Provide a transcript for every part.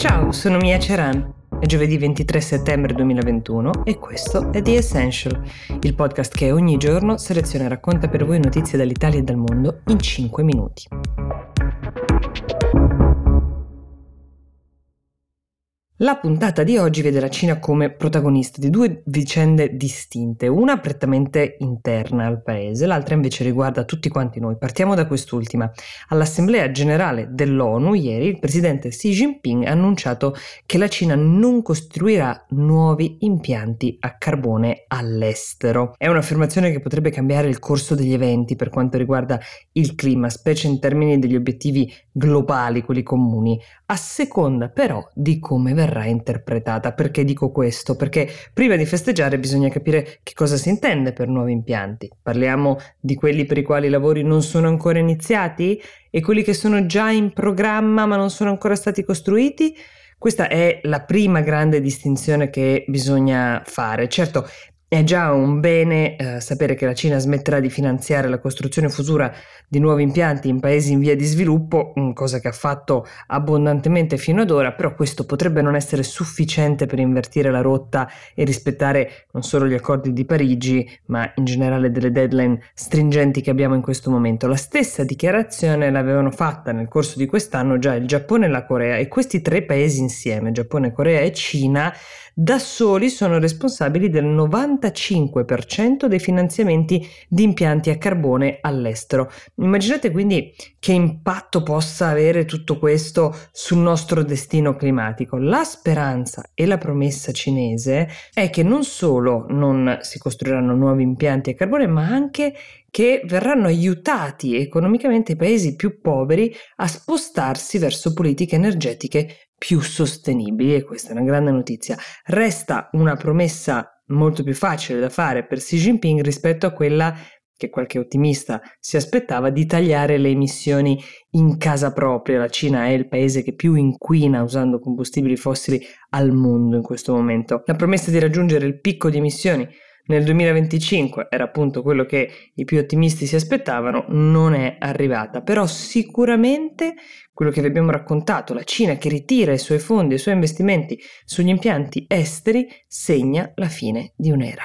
Ciao, sono Mia Ceran. È giovedì 23 settembre 2021 e questo è The Essential, il podcast che ogni giorno seleziona e racconta per voi notizie dall'Italia e dal mondo in 5 minuti. La puntata di oggi vede la Cina come protagonista di due vicende distinte, una prettamente interna al paese, l'altra invece riguarda tutti quanti noi. Partiamo da quest'ultima. All'Assemblea generale dell'ONU ieri il presidente Xi Jinping ha annunciato che la Cina non costruirà nuovi impianti a carbone all'estero. È un'affermazione che potrebbe cambiare il corso degli eventi per quanto riguarda il clima, specie in termini degli obiettivi globali, quelli comuni, a seconda però di come verrà verrà interpretata. Perché dico questo? Perché prima di festeggiare bisogna capire che cosa si intende per nuovi impianti. Parliamo di quelli per i quali i lavori non sono ancora iniziati e quelli che sono già in programma ma non sono ancora stati costruiti? Questa è la prima grande distinzione che bisogna fare. Certo, è già un bene eh, sapere che la Cina smetterà di finanziare la costruzione futura di nuovi impianti in paesi in via di sviluppo, cosa che ha fatto abbondantemente fino ad ora, però questo potrebbe non essere sufficiente per invertire la rotta e rispettare non solo gli accordi di Parigi, ma in generale delle deadline stringenti che abbiamo in questo momento. La stessa dichiarazione l'avevano fatta nel corso di quest'anno già il Giappone e la Corea e questi tre paesi insieme, Giappone, Corea e Cina, da soli sono responsabili del 95% dei finanziamenti di impianti a carbone all'estero. Immaginate quindi che impatto possa avere tutto questo sul nostro destino climatico. La speranza e la promessa cinese è che non solo non si costruiranno nuovi impianti a carbone, ma anche che verranno aiutati economicamente i paesi più poveri a spostarsi verso politiche energetiche più sostenibili e questa è una grande notizia. Resta una promessa molto più facile da fare per Xi Jinping rispetto a quella che qualche ottimista si aspettava di tagliare le emissioni in casa propria. La Cina è il paese che più inquina usando combustibili fossili al mondo in questo momento. La promessa di raggiungere il picco di emissioni nel 2025 era appunto quello che i più ottimisti si aspettavano, non è arrivata, però sicuramente quello che vi abbiamo raccontato, la Cina che ritira i suoi fondi e i suoi investimenti sugli impianti esteri, segna la fine di un'era.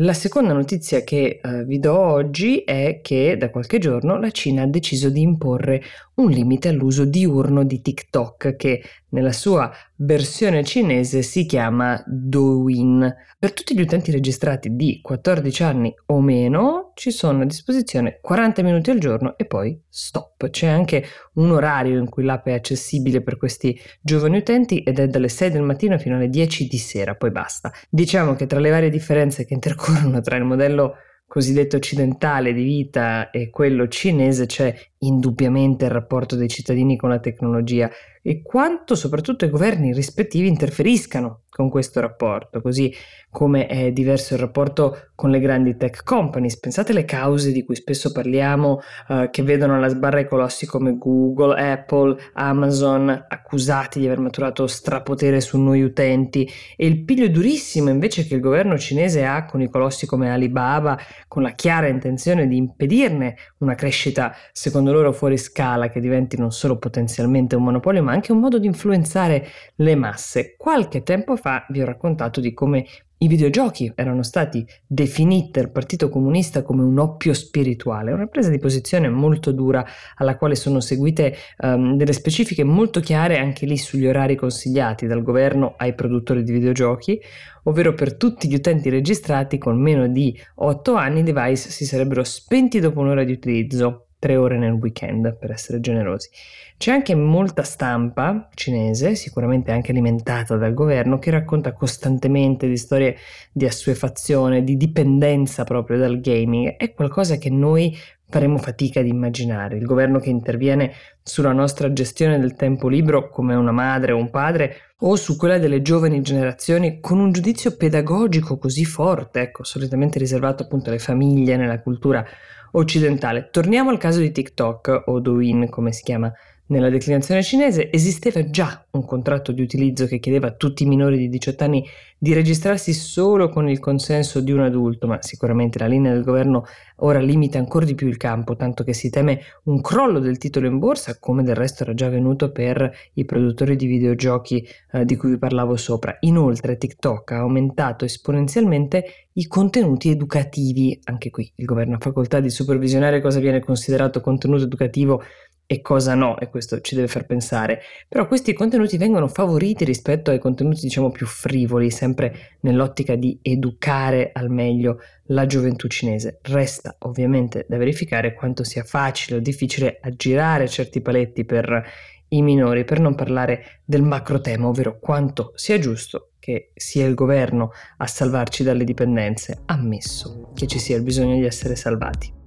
La seconda notizia che eh, vi do oggi è che da qualche giorno la Cina ha deciso di imporre un limite all'uso diurno di TikTok che nella sua versione cinese si chiama Douyin. Per tutti gli utenti registrati di 14 anni o meno ci sono a disposizione 40 minuti al giorno e poi stop. C'è anche un orario in cui l'app è accessibile per questi giovani utenti ed è dalle 6 del mattino fino alle 10 di sera, poi basta. Diciamo che tra le varie differenze che intercorrono tra il modello cosiddetto occidentale di vita e quello cinese c'è indubbiamente il rapporto dei cittadini con la tecnologia e quanto soprattutto i governi rispettivi interferiscano con questo rapporto, così come è diverso il rapporto con le grandi tech companies. Pensate alle cause di cui spesso parliamo, eh, che vedono alla sbarra i colossi come Google, Apple, Amazon, accusati di aver maturato strapotere su noi utenti, e il piglio durissimo invece che il governo cinese ha con i colossi come Alibaba, con la chiara intenzione di impedirne una crescita secondo loro fuori scala che diventi non solo potenzialmente un monopolio, ma anche un modo di influenzare le masse. Qualche tempo fa vi ho raccontato di come i videogiochi erano stati definiti dal Partito Comunista come un oppio spirituale, una presa di posizione molto dura alla quale sono seguite um, delle specifiche molto chiare anche lì sugli orari consigliati dal governo ai produttori di videogiochi, ovvero per tutti gli utenti registrati con meno di 8 anni i device si sarebbero spenti dopo un'ora di utilizzo tre ore nel weekend, per essere generosi. C'è anche molta stampa cinese, sicuramente anche alimentata dal governo, che racconta costantemente di storie di assuefazione, di dipendenza proprio dal gaming. È qualcosa che noi faremo fatica ad immaginare. Il governo che interviene sulla nostra gestione del tempo libero come una madre o un padre o su quella delle giovani generazioni con un giudizio pedagogico così forte, ecco, solitamente riservato appunto alle famiglie, nella cultura occidentale. Torniamo al caso di TikTok o Douyin come si chiama nella declinazione cinese, esisteva già un contratto di utilizzo che chiedeva a tutti i minori di 18 anni di registrarsi solo con il consenso di un adulto, ma sicuramente la linea del governo ora limita ancora di più il campo, tanto che si teme un crollo del titolo in borsa, come del resto era già avvenuto per i produttori di videogiochi eh, di cui vi parlavo sopra. Inoltre TikTok ha aumentato esponenzialmente i contenuti educativi, anche qui il governo ha facoltà di supervisionare cosa viene considerato contenuto educativo e cosa no, e questo ci deve far pensare. Però questi contenuti vengono favoriti rispetto ai contenuti, diciamo, più frivoli, sempre nell'ottica di educare al meglio la gioventù cinese. Resta ovviamente da verificare quanto sia facile o difficile aggirare certi paletti per i minori, per non parlare del macro tema, ovvero quanto sia giusto che sia il governo a salvarci dalle dipendenze, ammesso che ci sia il bisogno di essere salvati.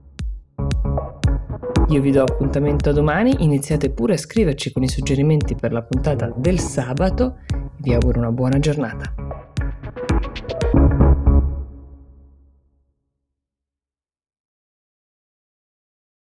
Io vi do appuntamento a domani, iniziate pure a scriverci con i suggerimenti per la puntata del sabato, vi auguro una buona giornata.